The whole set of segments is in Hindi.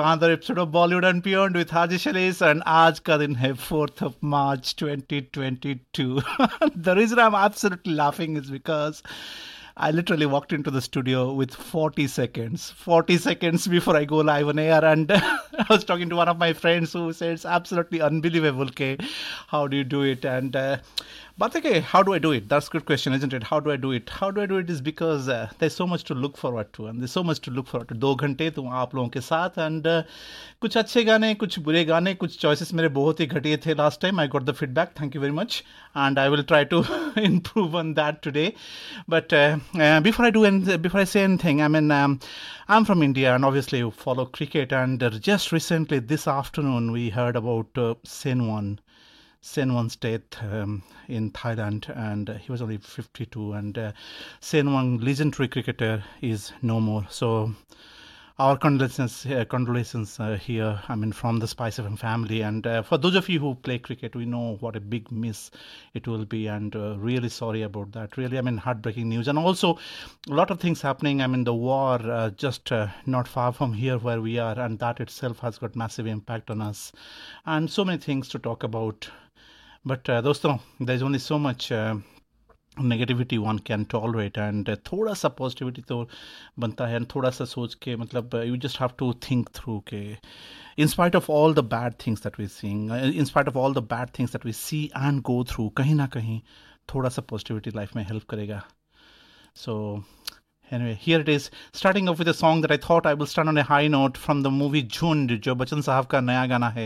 another episode of Bollywood and Beyond with Haji Shalis. And aaj ka din hai 4th of March 2022. the reason I'm absolutely laughing is because I literally walked into the studio with 40 seconds, 40 seconds before I go live on air. And I was talking to one of my friends who said it's absolutely unbelievable, K. How do you do it? And uh, but okay, how do I do it? That's a good question, isn't it? How do I do it? How do I do it is because uh, there's so much to look forward to and there's so much to look forward to. Do ghante tum aap logon and kuch achhe gaane, kuch bure gaane, kuch choices mere bohot hi ghatiye the last time. I got the feedback. Thank you very much. And I will try to improve on that today. But uh, uh, before I do, before I say anything, I mean, um, I'm from India and obviously you follow cricket and just recently this afternoon we heard about uh, Sin One. Sen death um, in Thailand, and he was only 52. And uh, Sen Wang, legendary cricketer, is no more. So our condolences, uh, condolences uh, here. I mean, from the Spice FM family, and uh, for those of you who play cricket, we know what a big miss it will be, and uh, really sorry about that. Really, I mean, heartbreaking news, and also a lot of things happening. I mean, the war uh, just uh, not far from here where we are, and that itself has got massive impact on us, and so many things to talk about but uh, दोस्तों there is only so much negativity one can tolerate and थोड़ा सा पॉजिटिविटी तो बनता है एंड थोड़ा सा सोच के मतलब you just have to think through के in spite of all the bad things that we seeing in spite of all the bad things that we see and go through कहीं ना कहीं थोड़ा सा पॉजिटिविटी लाइफ में हेल्प करेगा so so, Anyway, here it is, starting off with a song that I thought I will start on a high note from the movie Jhund, jo Bachchan sahab ka naya gana hai.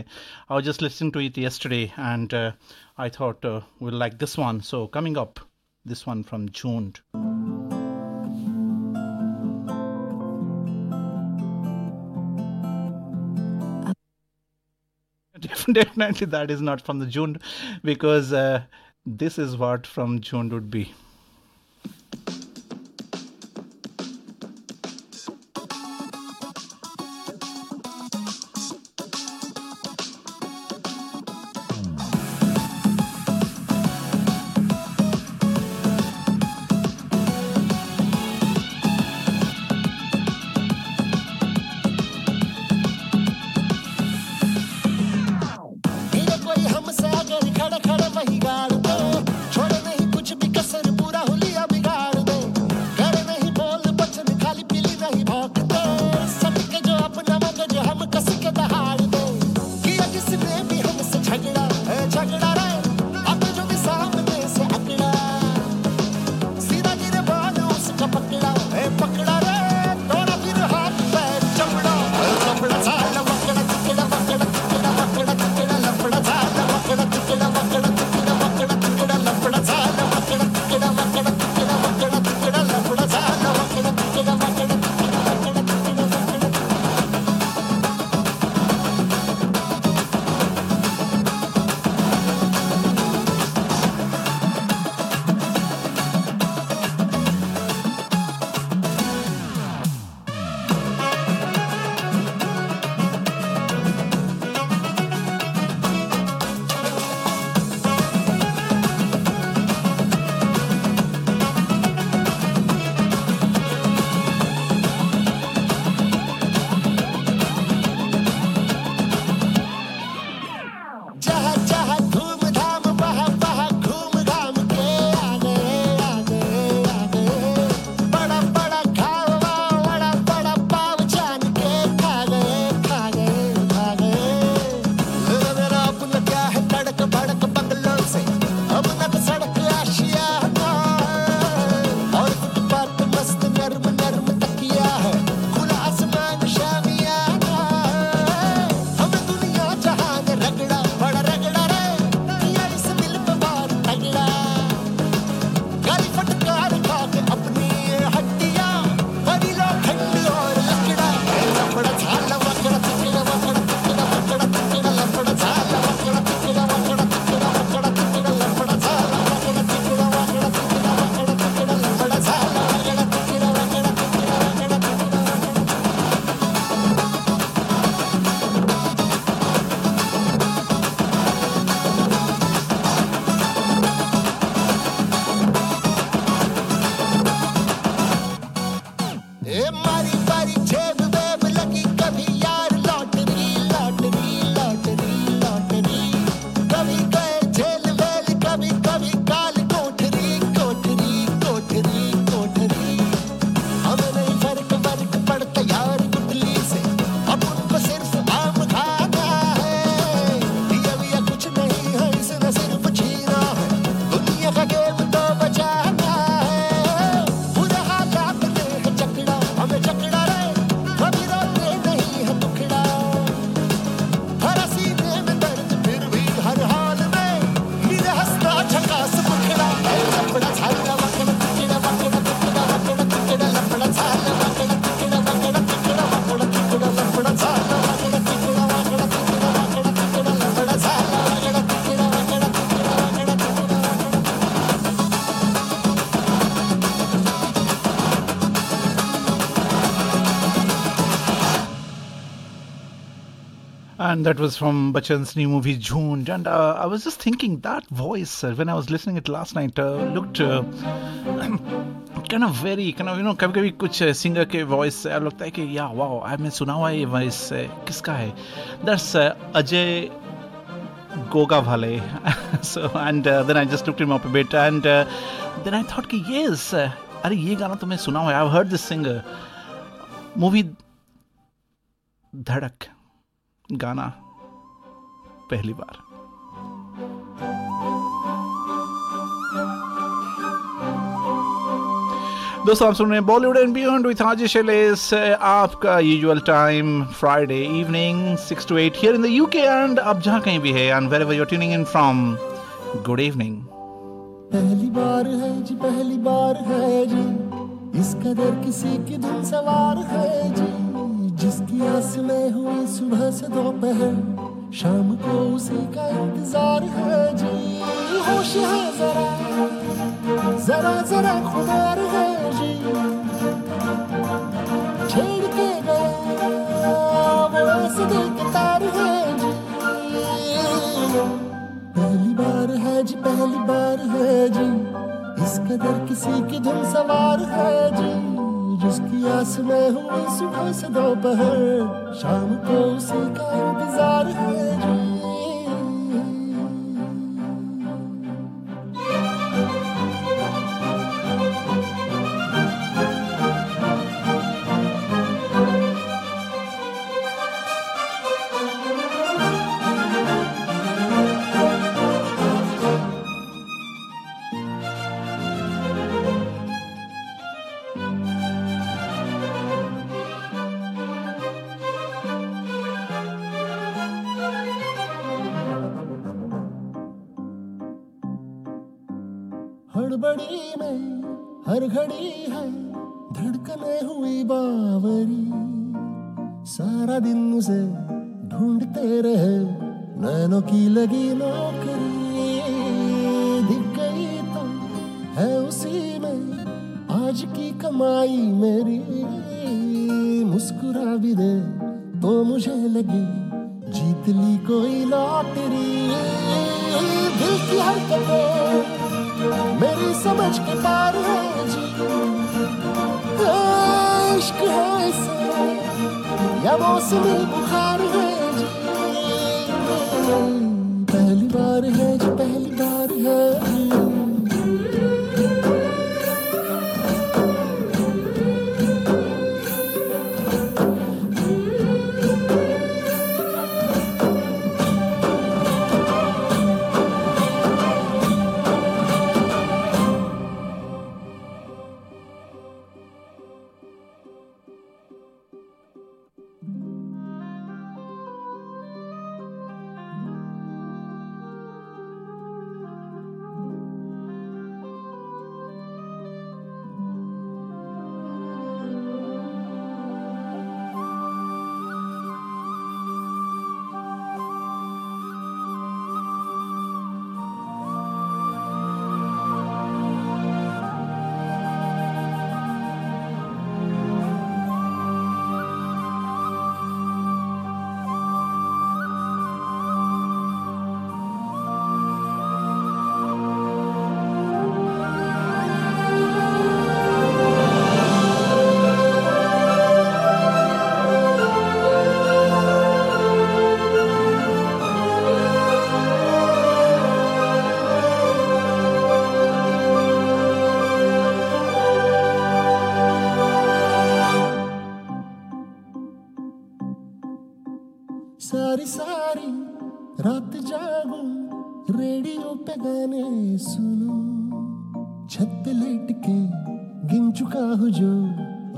I was just listening to it yesterday and uh, I thought uh, we'll like this one. So coming up, this one from Jhund. Definitely that is not from the Jhund because uh, this is what from Jhund would be. that was from Bachchan's new movie June. And uh, I was just thinking that voice uh, when I was listening it last night uh, looked uh, kind of very kind of you know कभी कभी कुछ सिंगर के वॉइस से लगता है कि या वाओ आई मैंने सुना हुआ ये That's किसका है Goga so, and uh, then I just looked him up a bit, and uh, then I thought, कि yes, अरे ये गाना तो मैं सुना हुआ है. I've heard this singer. Movie धड़क गाना पहली बार दोस्तों आप सुन रहे हैं Bollywood and beyond with Haji Shailesh आपका usual time Friday evening six to eight here in the UK and अब जहां कहीं भी है and wherever you're tuning in from good evening पहली बार है जी पहली बार है जी इस कदर किसी की धुन सवार है जी जिसकी आस में हुई सुबह से दोपहर शाम को उसी का इंतजार है जी होश है जरा जरा जरा खुदार है जी छेड़ के गया तार है जी पहली बार है जी पहली बार है जी इस कदर किसी की धुन सवार है जी जिसकी आस में हुई सुबह से दोपहर शाम को उसी का इंतजार है घड़ी है धड़कने हुई बावरी सारा दिन उसे ढूंढते रहे नैनो की लगी नौकरी दिख गई तो है उसी में आज की कमाई मेरी मुस्कुरा भी दे तो मुझे लगी जीत ली कोई लॉटरी दिल की हरकतें मेरी समझ के पार है जी है या मौसमी बुखार है जी सारी सारी रात जागो रेडियो पे गाने सुनो छत पे लेट के गिन चुका हो जो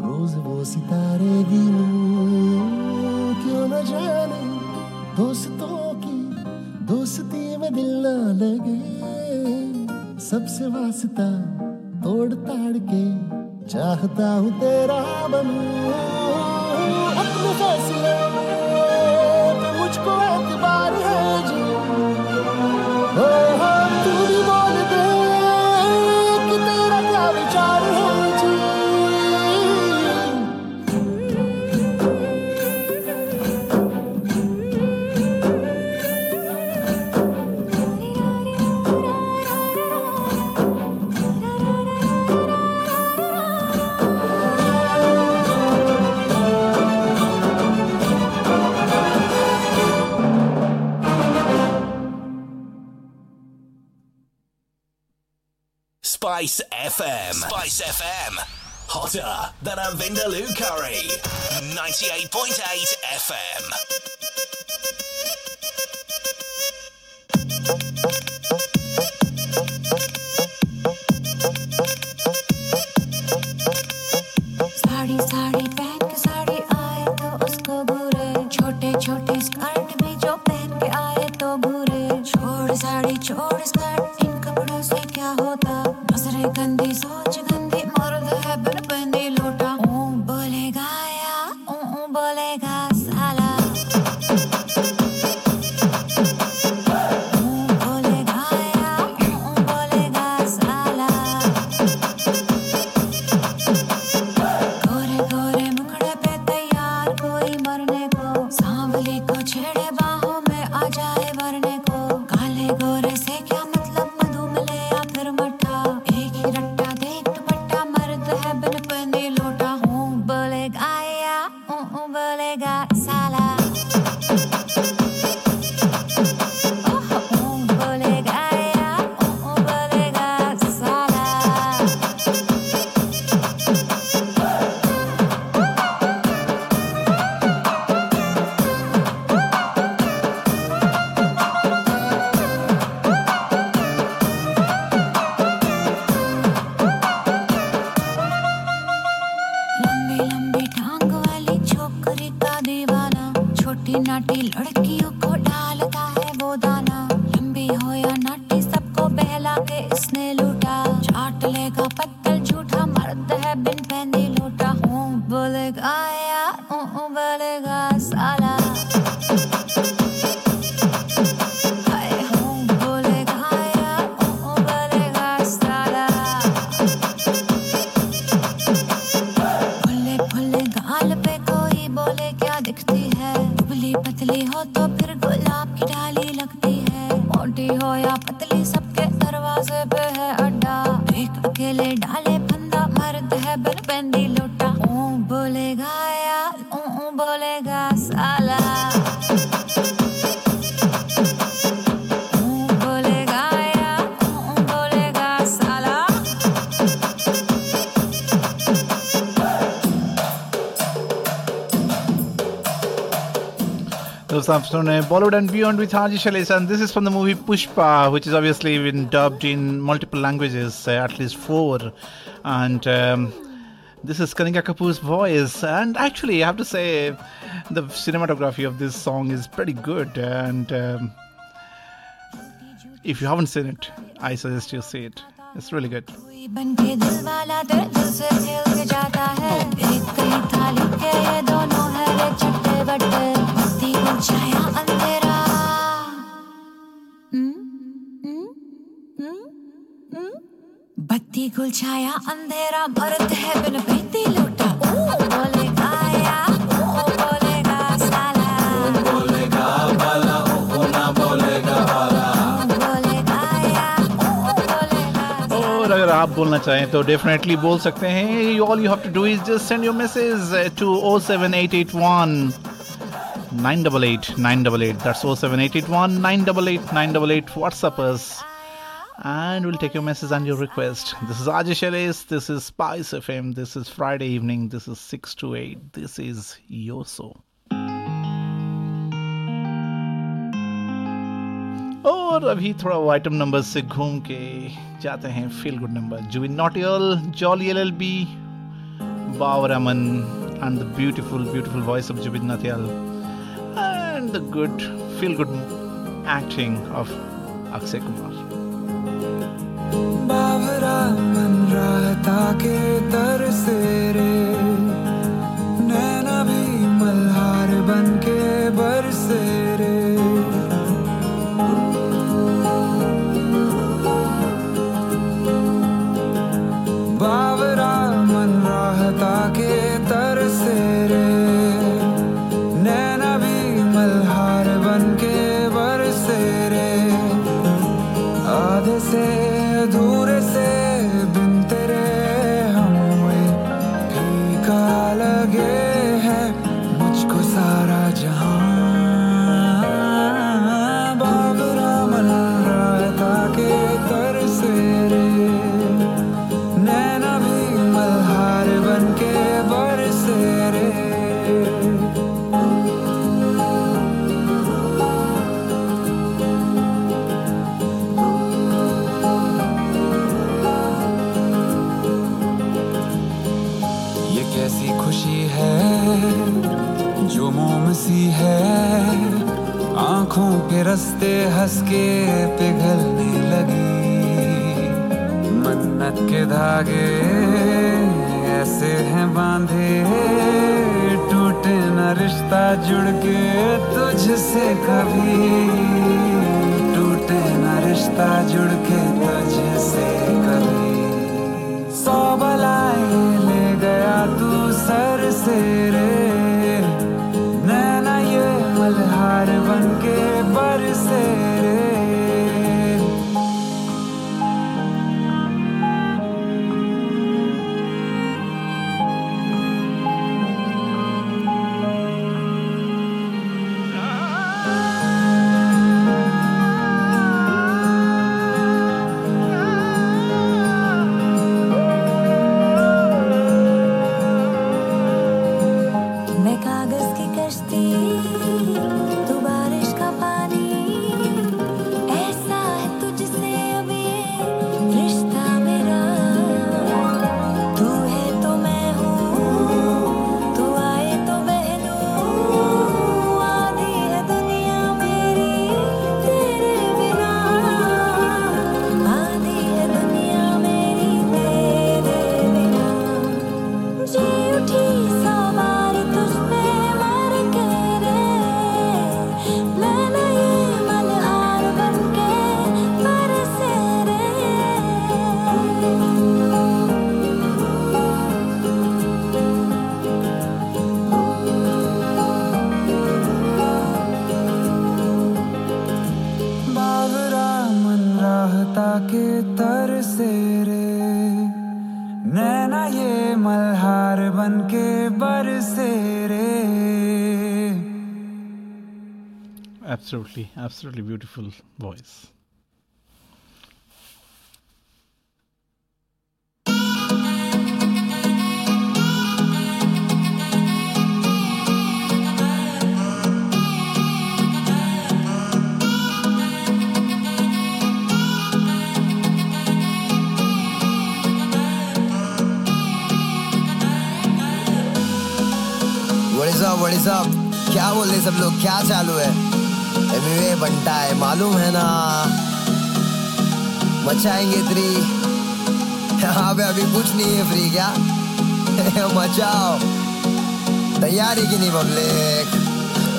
रोज वो सितारे गिनूं क्यों न जाने दोस्तों की दोस्ती में दिल ना लगे सबसे वास्ता तोड़ ताड़ के चाहता हूँ तेरा बनू अपने फैसले Spice FM. Spice FM. Hotter than a Vindaloo curry. 98.8 FM. gandhi soch gandhi नकली सबके दरवाजे पे है अड्डा एक अकेले डाले फंदा मर्द है बलबंदी लोटा ओ बोलेगा यार ओ बोलेगा this afternoon. Uh, Bollywood and Beyond with Haji Shalesh. this is from the movie Pushpa, which is obviously been dubbed in multiple languages, uh, at least four. And um, this is Kaninga Kapoor's voice. And actually, I have to say, the cinematography of this song is pretty good. And um, if you haven't seen it, I suggest you see it. It's really good. Oh. बत्ती गुल छाया अंधेरा भरत है बिन प्रीति लूटा बोलेगा या ओ बोलेगा साला बोलेगा बाला ओ ना बोलेगा बाला बोलेगा या ओ बोलेगा और अगर आप बोलना चाहें तो डेफिनेटली बोल सकते हैं all you have to do is just send your message to 07881 988 988. That's 07881 988 988. WhatsApp us. And we'll take your message and your request. This is Ajay Elis. This is Spice FM. This is Friday evening. This is 6 to 8. This is Yoso. और अभी थोड़ा वो आइटम नंबर से घूम के जाते हैं feel good number Jubin Nautiyal Jolly L L B Bawara and the beautiful beautiful voice of Jubin and the good feel good acting of Akshay Kumar. हंसते हंस के पिघलने लगी मन्नत के धागे ऐसे हैं बांधे टूटे न रिश्ता जुड़ के तुझसे कभी टूटे न रिश्ता जुड़ के तुझसे कभी सौ बलाए ले गया तू सर से रे बन के बरसे रे Absolutely, absolutely beautiful voice. What is क्या बोल रहे सब लोग क्या चालू है एमवे बनता है मालूम है ना मचाएंगे थ्री यहाँ पे अभी कुछ नहीं है फ्री क्या मचाओ तैयारी की नहीं पब्लिक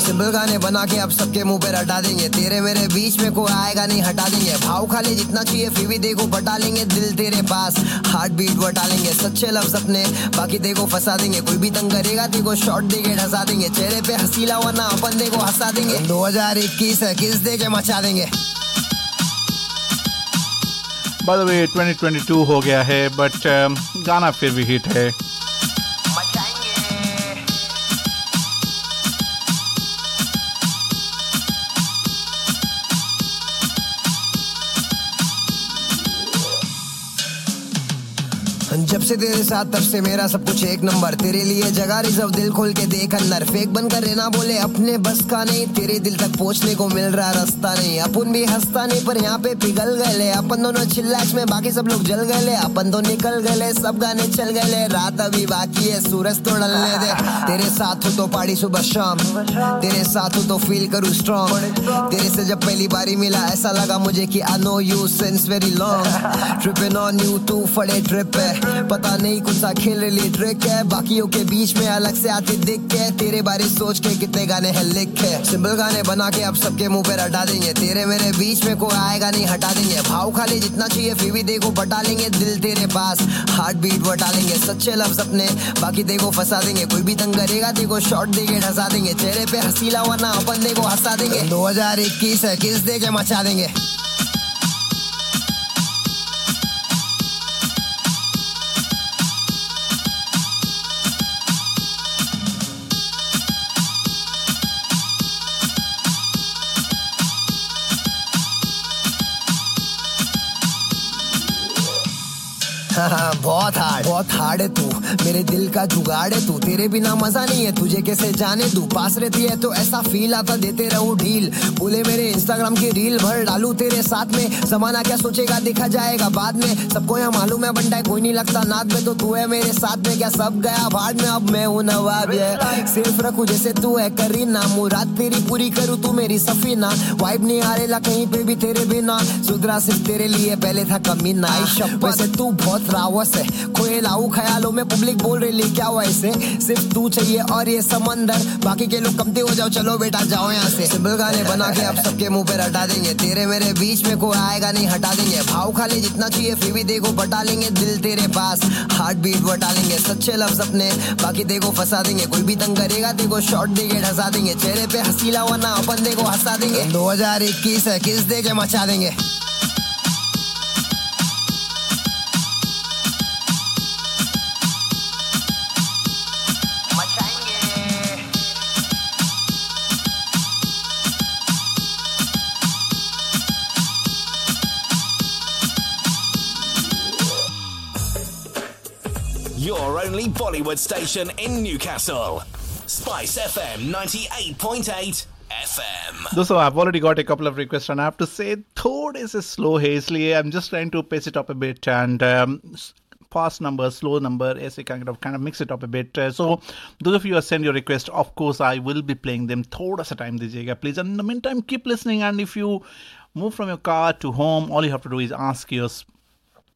सिंबल गाने बना के अब सबके मुंह पे रटा देंगे तेरे मेरे बीच में कोई आएगा नहीं हटा देंगे भाव खाली जितना चाहिए फिर भी देखो बटा लेंगे दिल तेरे पास हार्ट बीट बटा लेंगे सच्चे लफ्ज अपने बाकी देखो फंसा देंगे कोई भी तंग करेगा देखो शॉर्ट देके ढसा देंगे चेहरे पे हसीला हुआ ना अपन देखो हंसा देंगे दो हजार इक्कीस है किस दे के मचा देंगे बाय द वे 2022 हो गया है बट um, गाना फिर भी हिट है से तेरे साथ तब से मेरा सब कुछ एक नंबर तेरे लिए जगह रिजर्व दिल खोल के देख अंदर फेक बनकर रहना बोले अपने बस का नहीं तेरे दिल तक पहुंचने को मिल रहा रास्ता नहीं अपन भी हंसता नहीं पर यहाँ पे पिघल गए अपन दोनों चिल्लाश में बाकी सब लोग जल गए अपन तो निकल गए सब गाने चल गए रात अभी बाकी है सूरज तो डलने दे तेरे साथ हो तो पाड़ी सुबह शाम तेरे साथ हो तो फील करू स्ट्रॉन्ग तेरे से जब पहली बारी मिला ऐसा लगा मुझे की I know you since very long tripping on you too फड़े trip है पता नहीं कुछ सा खेल रही ट्रिक है बाकियों के बीच में अलग से आते दिख के तेरे बारे सोच के कितने गाने हैं लिख है सिंपल गाने बना के अब सबके मुंह पे हटा देंगे तेरे मेरे बीच में कोई आएगा नहीं हटा देंगे भाव खाली जितना चाहिए फिर भी देखो बटा लेंगे दिल तेरे पास हार्ट बीट बटा लेंगे सच्चे लफ्ज अपने बाकी देखो फंसा देंगे कोई भी तंग करेगा देखो शॉर्ट देके ढसा देंगे चेहरे पे हसीला वरना अपन देखो हंसा देंगे दो हजार इक्कीस है किस दे के मचा देंगे बहुत हार्ड बहुत हार्ड है तू मेरे दिल का जुगाड़ है तू तेरे बिना मजा नहीं है तुझे कैसे जाने तू पास रहती है तो ऐसा फील आता देते रहू ढील बोले मेरे इंस्टाग्राम की रील भर डालू तेरे साथ में जमाना क्या सोचेगा देखा जाएगा बाद में सबको यहाँ मालूम है बंटा कोई नहीं लगता नाद में तो तू है मेरे साथ में क्या सब गया भाड़ में अब मैं हूँ नवाब है सिर्फ रखू जैसे तू है करी ना मुराद तेरी पूरी करूँ तू मेरी सफी ना वाइब नहीं आ रेला कहीं पे भी तेरे बिना सुधरा सिर्फ तेरे लिए पहले था कमी कमीना वैसे तू बहुत रावत बस है लाऊ ख्यालों में पब्लिक बोल रही क्या हुआ इसे सिर्फ तू चाहिए और ये समंदर बाकी के लोग कमती हो जाओ चलो बेटा जाओ यहाँ से सिंपल गाने बना के आप सबके मुंह पे हटा देंगे तेरे मेरे बीच में कोई आएगा नहीं हटा देंगे भाव खा ले जितना चाहिए फिर भी देखो बटा लेंगे दिल तेरे पास हार्ट बीट बटा लेंगे सच्चे लफ्ज अपने बाकी देखो फंसा देंगे कोई भी तंग करेगा देखो शॉर्ट देंगे ढसा देंगे चेहरे पे हसीला हुआ ना अपन देखो हंसा देंगे दो हजार इक्कीस है किस दे के मचा देंगे only Bollywood station in Newcastle. Spice FM 98.8. FM. Though, I've already got a couple of requests, and I have to say, thode is slow है I'm just trying to pace it up a bit and um, fast number, slow number, as kind of kind of mix it up a bit. Uh, so those of you who send your request, of course I will be playing them. as a time दीजिएगा, please. And in the meantime, keep listening. And if you move from your car to home, all you have to do is ask your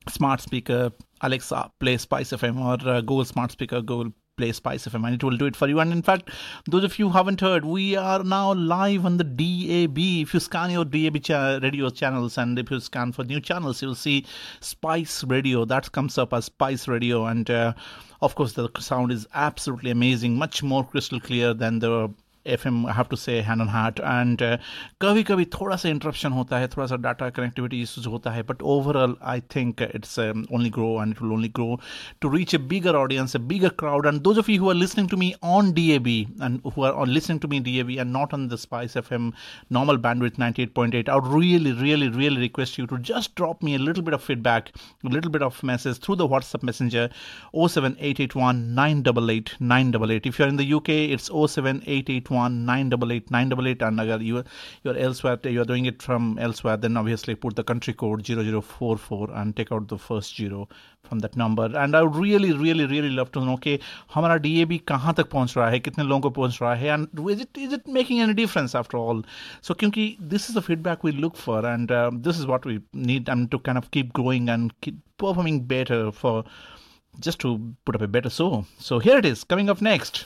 smart speaker, Alexa, play Spice FM, or uh, Google smart speaker, Google play Spice FM, and it will do it for you. And in fact, those of you who haven't heard, we are now live on the DAB. If you scan your DAB cha- radio channels and if you scan for new channels, you'll see Spice Radio. That comes up as Spice Radio, and uh, of course, the sound is absolutely amazing, much more crystal clear than the F M have to say hand on heart and कभी कभी थोड़ा सा इंटरप्शन होता है थोड़ा सा डाटा कनेक्टिविटी इशूज होता है but overall I think it's only grow and it will only grow to reach a bigger audience a bigger crowd and those of you who are listening to me on D A B and who are listening to me D A B and not on the Spice F M normal band with ninety eight point eight I really really really request you to just drop me a little bit of feedback a little bit of message through the whatsapp messenger 07881 988 988 if you're in the uk it's 07881 one nine double eight nine double eight and agar you you're elsewhere you are doing it from elsewhere then obviously put the country code 0044 and take out the first zero from that number and I would really really really love to know okay how many DAB कहाँ तक पहुँच रहा है कितने लोगों को पहुँच रहा है and is it is it making any difference after all so क्योंकि this is the feedback we look for and uh, this is what we need and to kind of keep growing and keep performing better for just to put up a better show so here it is coming up next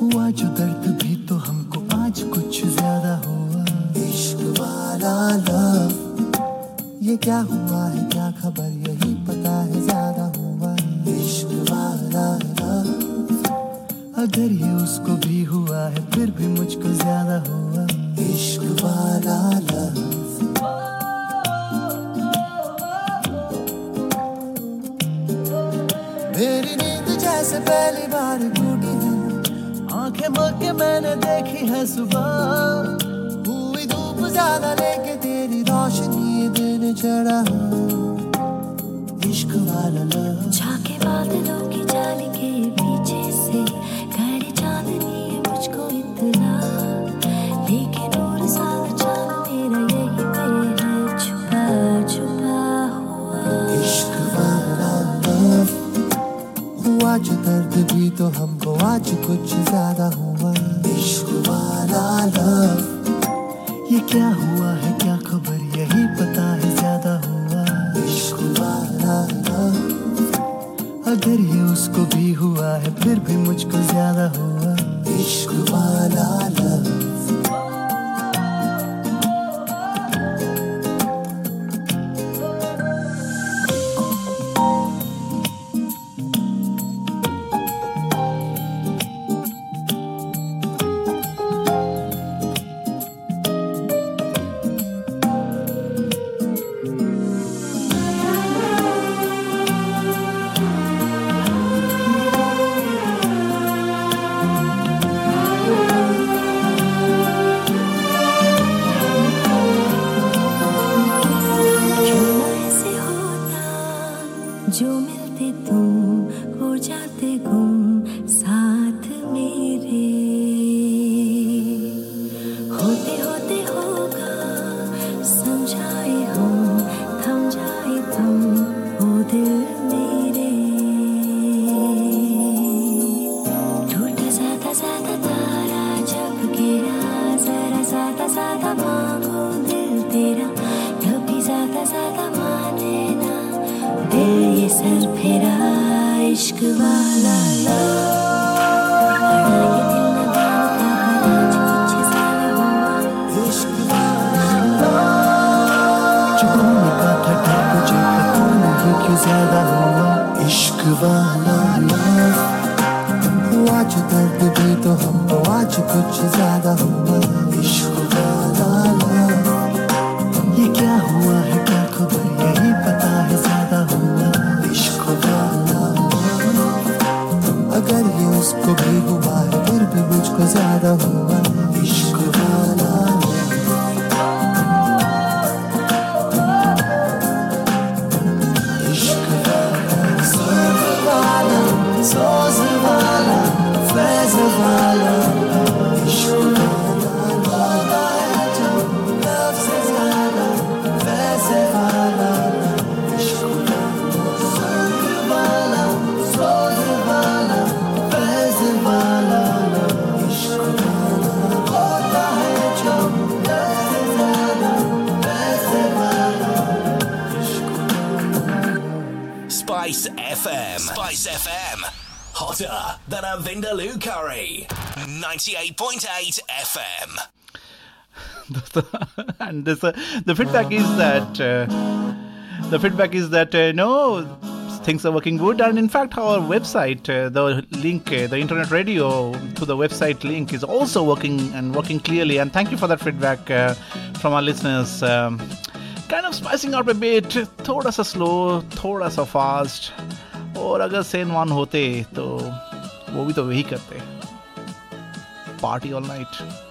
हुआ जो दर्द भी तो हमको आज कुछ ज्यादा हुआ इश्क वाला लव ये क्या हुआ है क्या खबर यही पता है ज्यादा हुआ इश्क वाला लव अगर ये उसको भी हुआ है फिर भी मुझको ज्यादा हुआ इश्क वाला लव मेरी नींद जैसे पहली बार आंखें माँ मैंने देखी है सुबह हुई धूप ज्यादा लेके तेरी रोशनी दिन चढ़ा इश्क वाला लव जाके बादलों की जाली के पीछे से घर चांदनी है मुझको इतना लेकिन और साल चांद मेरा यही पे है छुपा छुपा हुआ इश्क वाला लव हुआ जो दर्द भी तो हम आज कुछ ज्यादा हुआ इश्क वाला लव ये क्या हुआ है क्या खबर यही पता है ज्यादा हुआ इश्क वाला लव अगर ये उसको भी हुआ है फिर भी मुझको ज्यादा हुआ इश्क वाला इश्क वाला वाला आज दर्द भी तो हम आज कुछ ज्यादा हुआ इश्क कभी गुबार फिर भी मुझको ज्यादा हुआ hotter than a Vindaloo curry. 98.8 FM. and this, uh, the feedback is that uh, the feedback is that uh, no things are working good and in fact our website uh, the link uh, the internet radio to the website link is also working and working clearly and thank you for that feedback uh, from our listeners um, kind of spicing up a bit thoda sa slow thoda sa fast और अगर सेन वन होते तो वो भी तो वही करते party all night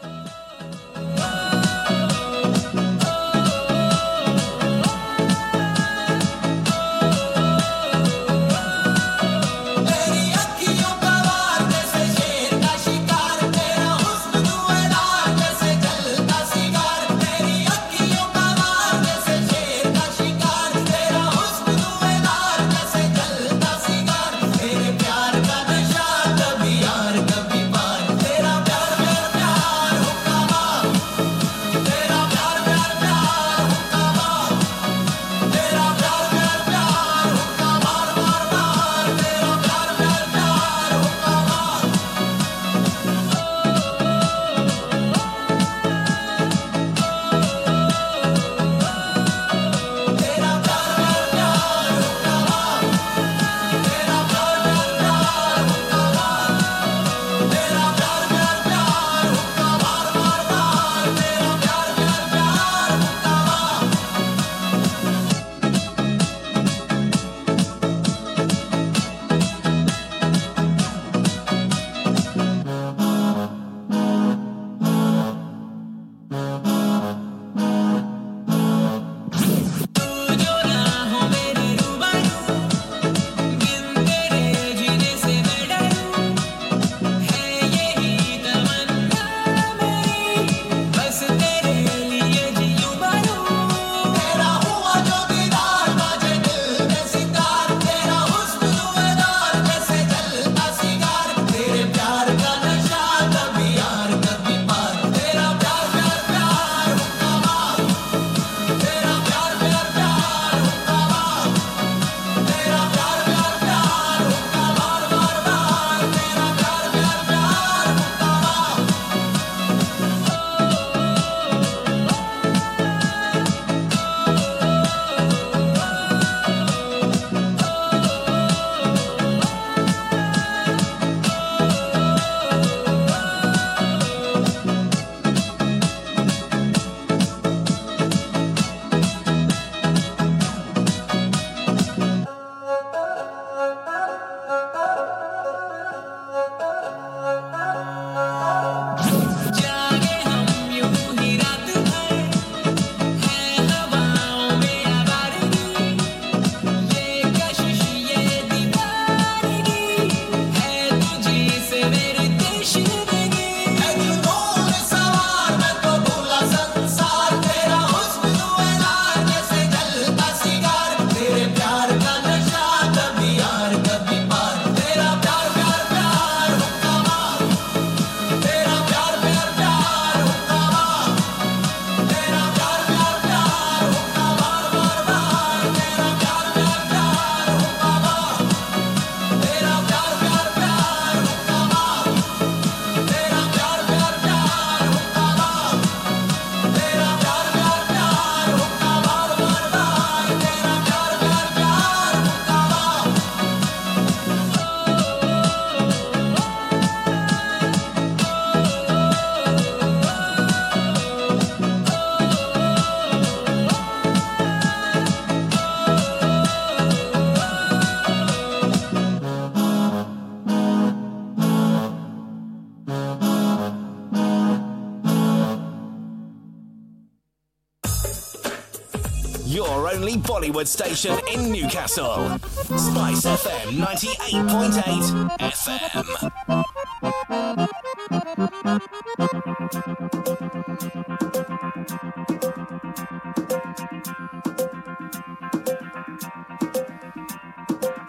station in Newcastle. Spice FM 98.8 FM.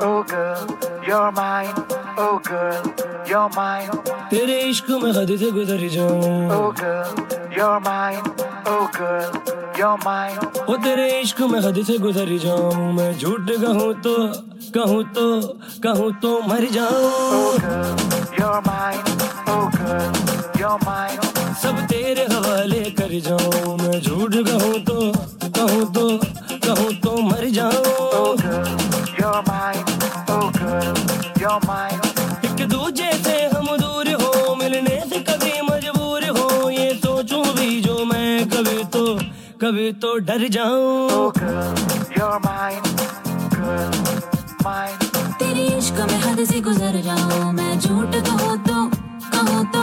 Oh girl, you're mine. Oh girl, you're mine. Tere ishq mein खद से गुजर जाऊं. Oh girl, you're mine. Oh girl. वो तेरे इश्क में हद से गुजर जाऊं मैं झूठ कहूं तो कहूं तो कहूं तो मर जाऊं oh, oh सब तेरे हवाले कर जाऊं मैं झूठ कहूं तो कहूं तो कहूं तो मर जाऊं oh, oh, एक दूजे से हम दूर हो मिलने से कभी मजबूर हो ये सोचूं भी जो मैं कभी तो कभी तो डर जाऊं oh तेरी इश्क में हद से गुजर जाऊं मैं झूठ कहो तो कहो तो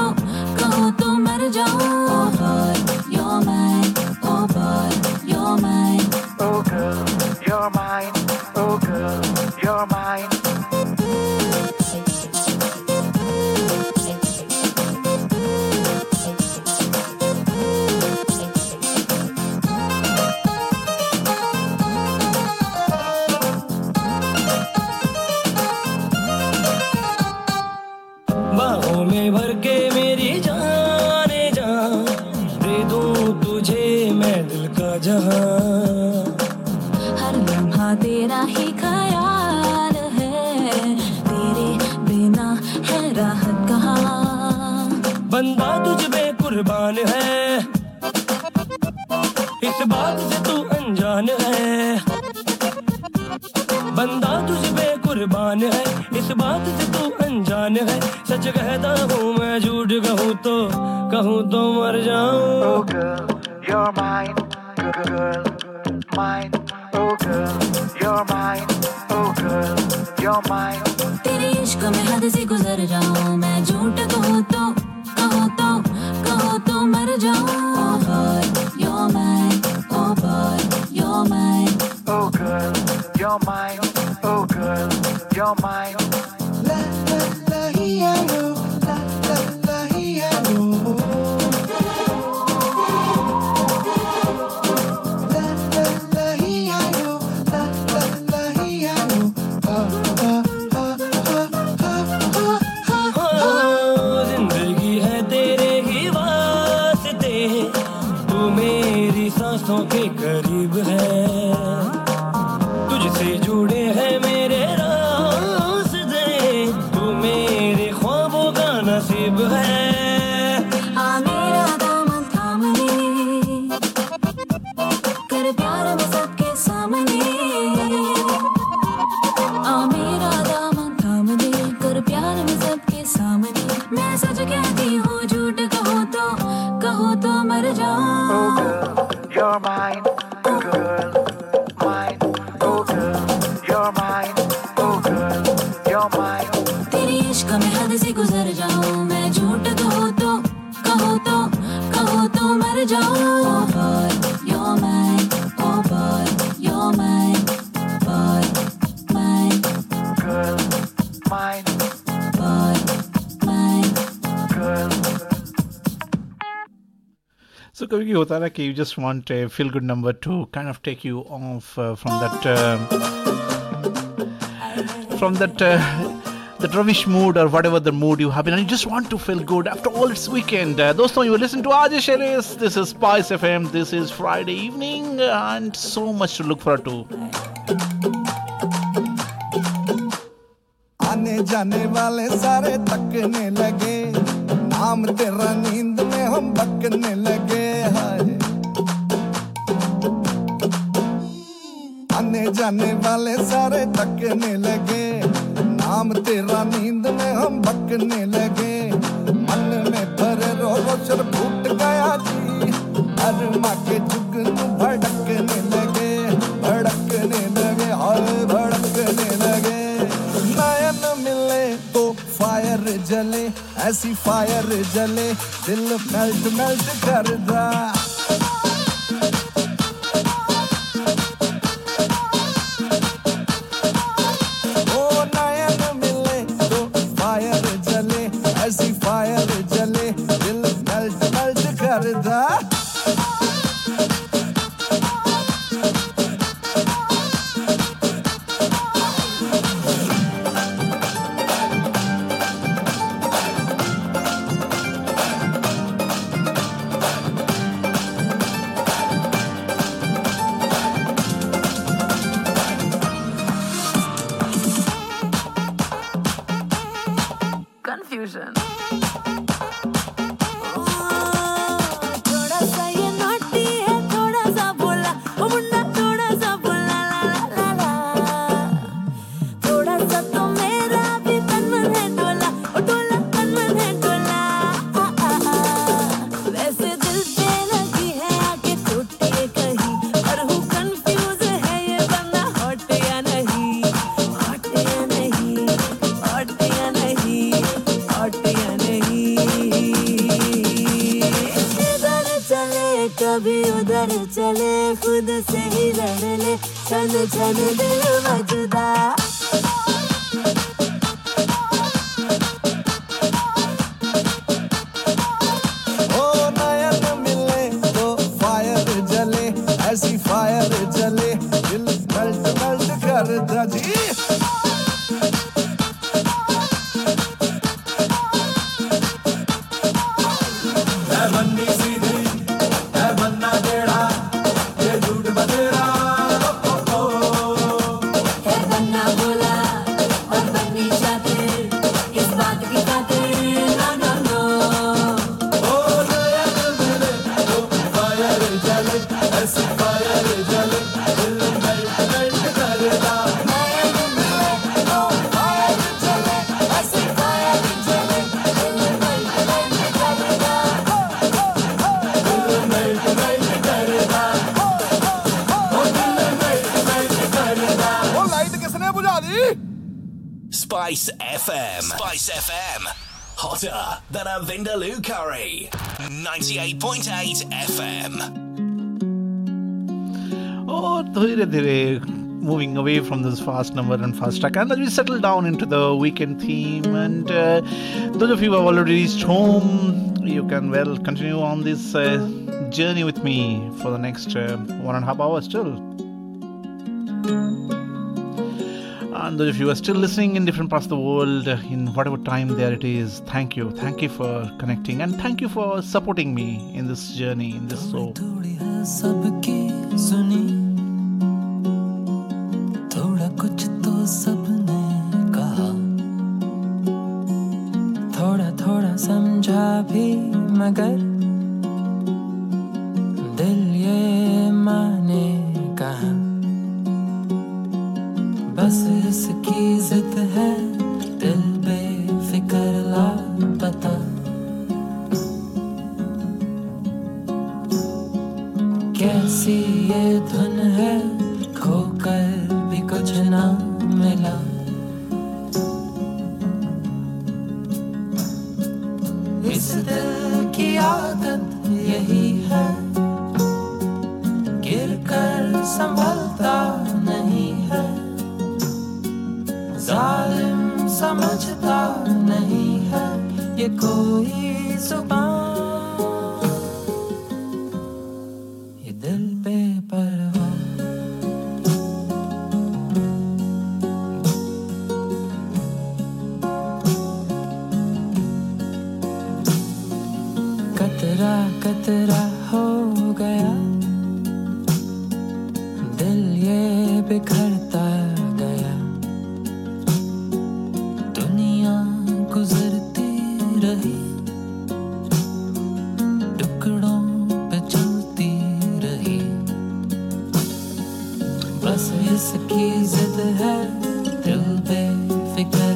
कहो तो मर जाऊं oh boy, you're mine, oh boy, you're mine. Oh girl, you're mine, oh girl, you're mine. तो कहूँ तो मर जाऊं oh girl, you're mine, girl, mine, oh girl, you're mine, oh girl, you're mine. तेरे इश्क में हद से गुजर जाऊं मैं झूठ कहूँ तो कहो तो कहो तो मर जाऊं oh boy, you're mine, oh boy, you're mine, oh girl, you're mine, oh girl, you're mine. hota you just want a feel good number to kind of take you off uh, from that uh, from that uh, that rubbish mood or whatever the mood you have been and you just want to feel good after all it's weekend uh, those you listen to Ajay Sheris this is Spice FM this is Friday evening and so much to look forward to आने जाने वाले सारे लगे नाम तेरा नींद में हम बकने लगे हाय आने जाने वाले सारे थकने लगे नाम तेरा नींद में हम बकने लगे मन में भरे रो सर फूट गया जी हर माँ के जुगन भड़कने लगे भड़कने लगे हाय भड़कने लगे नयन मिले तो फायर जले ऐसी फायर जले दिल मेल्ट मेल्ट कर दा कर चले खुद से ही लड़ ले चल चल दिल मजदा State FM. Oh, moving away from this fast number and fast track, and as we settle down into the weekend theme, and uh, those of you who have already reached home, you can well continue on this uh, journey with me for the next uh, one and a half hours still. And if you are still listening in different parts of the world, in whatever time there it is, thank you. Thank you for connecting and thank you for supporting me in this journey, in this show. थोड़ा थोड़ा समझा भी मगर सकी जिद है दिल पे फिक्र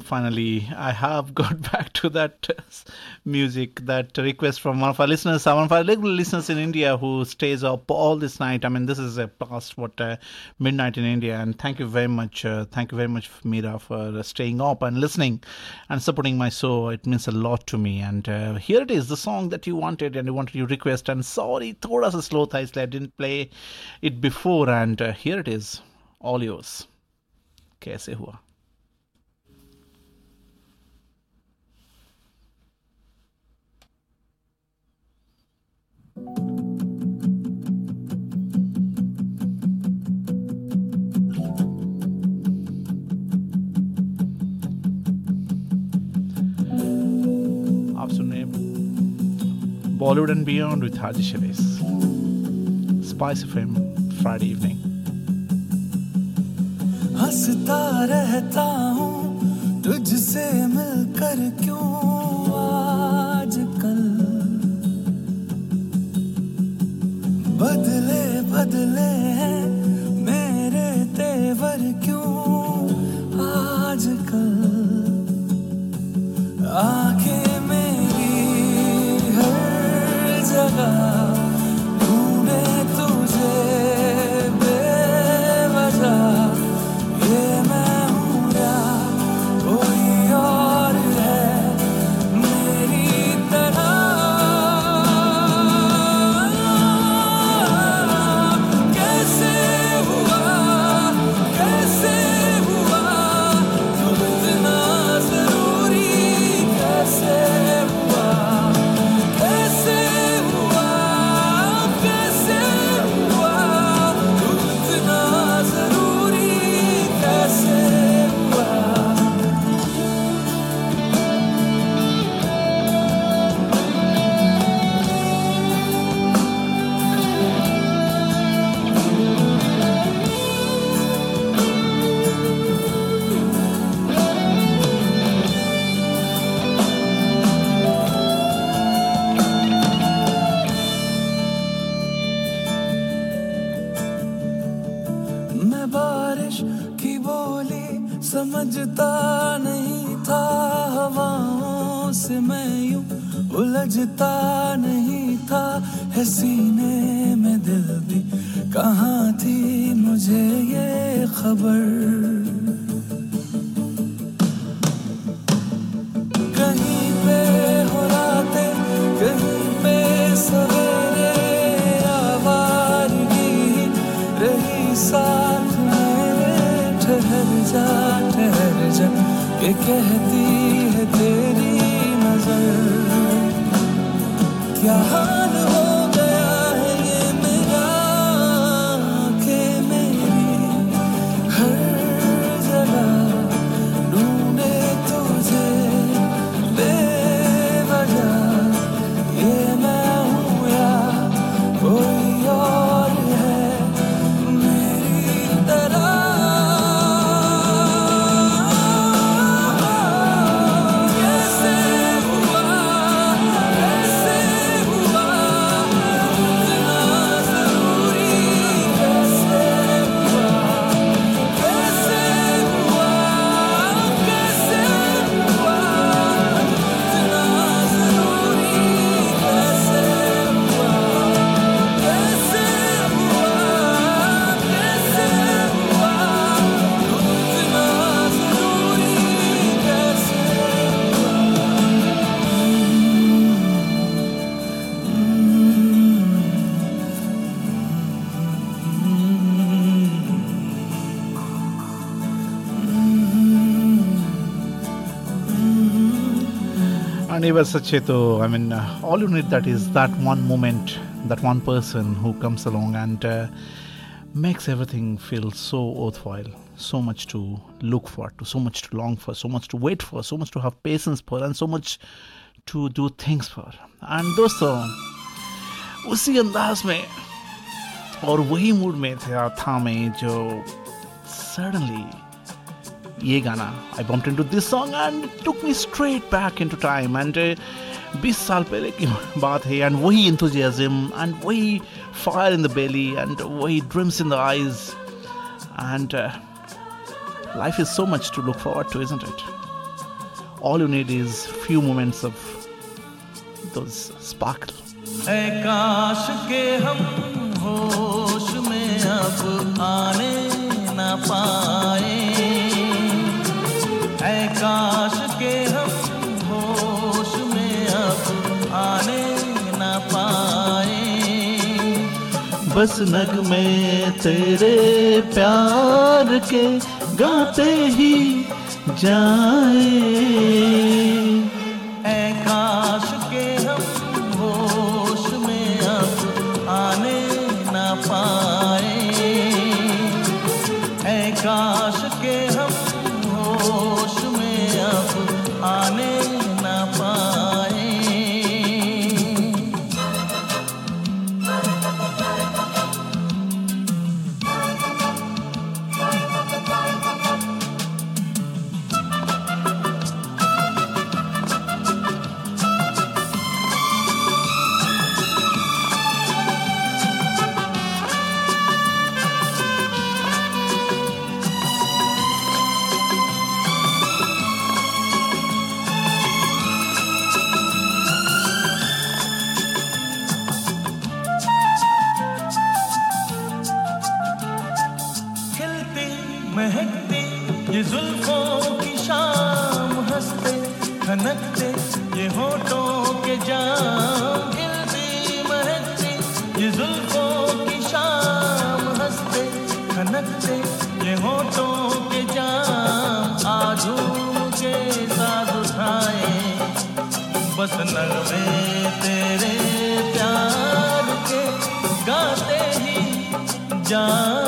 finally, I have got back to that music, that request from one of our listeners, one of our regular listeners in India who stays up all this night. I mean, this is past what uh, midnight in India, and thank you very much, uh, thank you very much, Mira, for uh, staying up and listening and supporting my show. It means a lot to me. And uh, here it is, the song that you wanted and you wanted your request. And sorry, thoda sa slow tha, I didn't play it before. And uh, here it is, all yours. कैसे हुआ Bollywood and Beyond with Haji Sharif. Spice FM Friday evening. हंसता रहता हूँ तुझसे मिलकर क्यों आजकल बदले बदले हैं मेरे तेवर क्यों आजकल आंखें Love. Deva Sacheto, I mean, uh, all you need that is that one moment, that one person who comes along and uh, makes everything feel so worthwhile, so much to look for, to so much to long for, so much to wait for, so much to have patience for, and so much to do things for. And dosto, usi अंदाज में और वही मूड में था, था मैं जो ye gana. I bumped into this song and it took me straight back into time. And uh, 20 saal pehle ki baat hai and wahi enthusiasm and wahi fire in the belly and wahi dreams in the eyes. And uh, life is so much to look forward to, isn't it? All you need is few moments of those sparkle. Ay kaash ke hum hosh mein ab aane na काश के हम होश में अब आने न पाए बस नग में तेरे प्यार के गाते ही जाए ऐ काश ये जुल्फों की शाम हंसते खनकते ये होठों के जाम गिरती मरकते ये जुल्फों की शाम हंसते खनकते ये होठों के जाम आजूम के साथ उठाए बस नगमे तेरे प्यार के गाते ही जान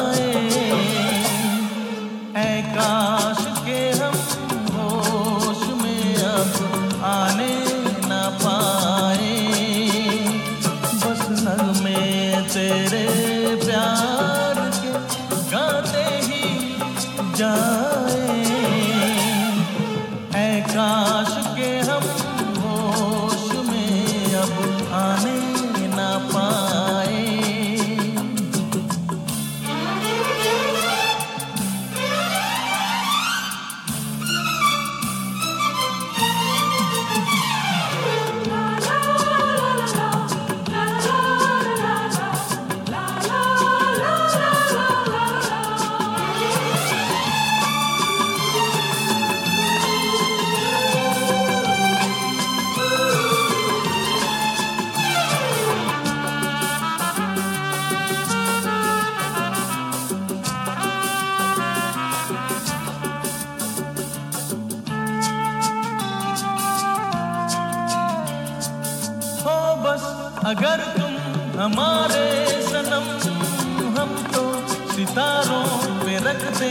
सितारों पे रखते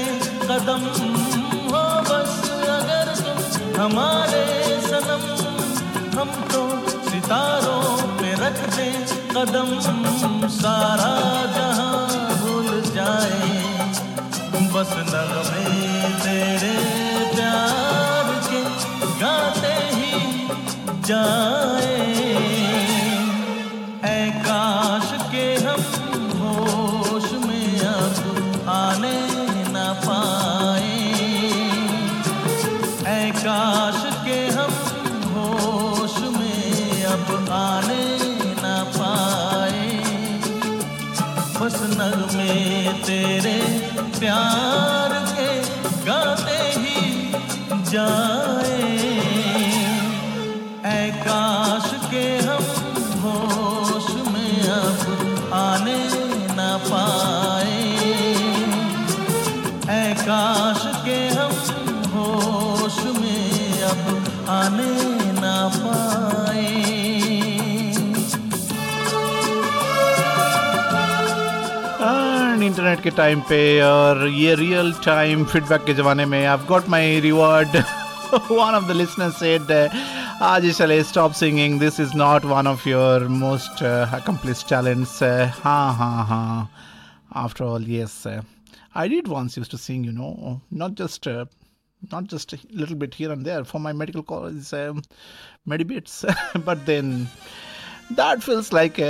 कदम हो बस अगर तुम हमारे सनम हम तो सितारों पे रखते कदम सारा जहां भूल जाए बस नगमे तेरे प्यार के गाते ही जाए ऐ काश के हम तेरे प्यार के गाते ही जा इंटरनेट के टाइम पे और ये रियल टाइम फीडबैक के ज़माने में I got my reward one of the listener said आज चले stop singing this is not one of your most accomplish talents हाँ हाँ हाँ after all yes I did once use to sing you know not just not just a little bit here and there for my medical college um, medibits but then that feels like a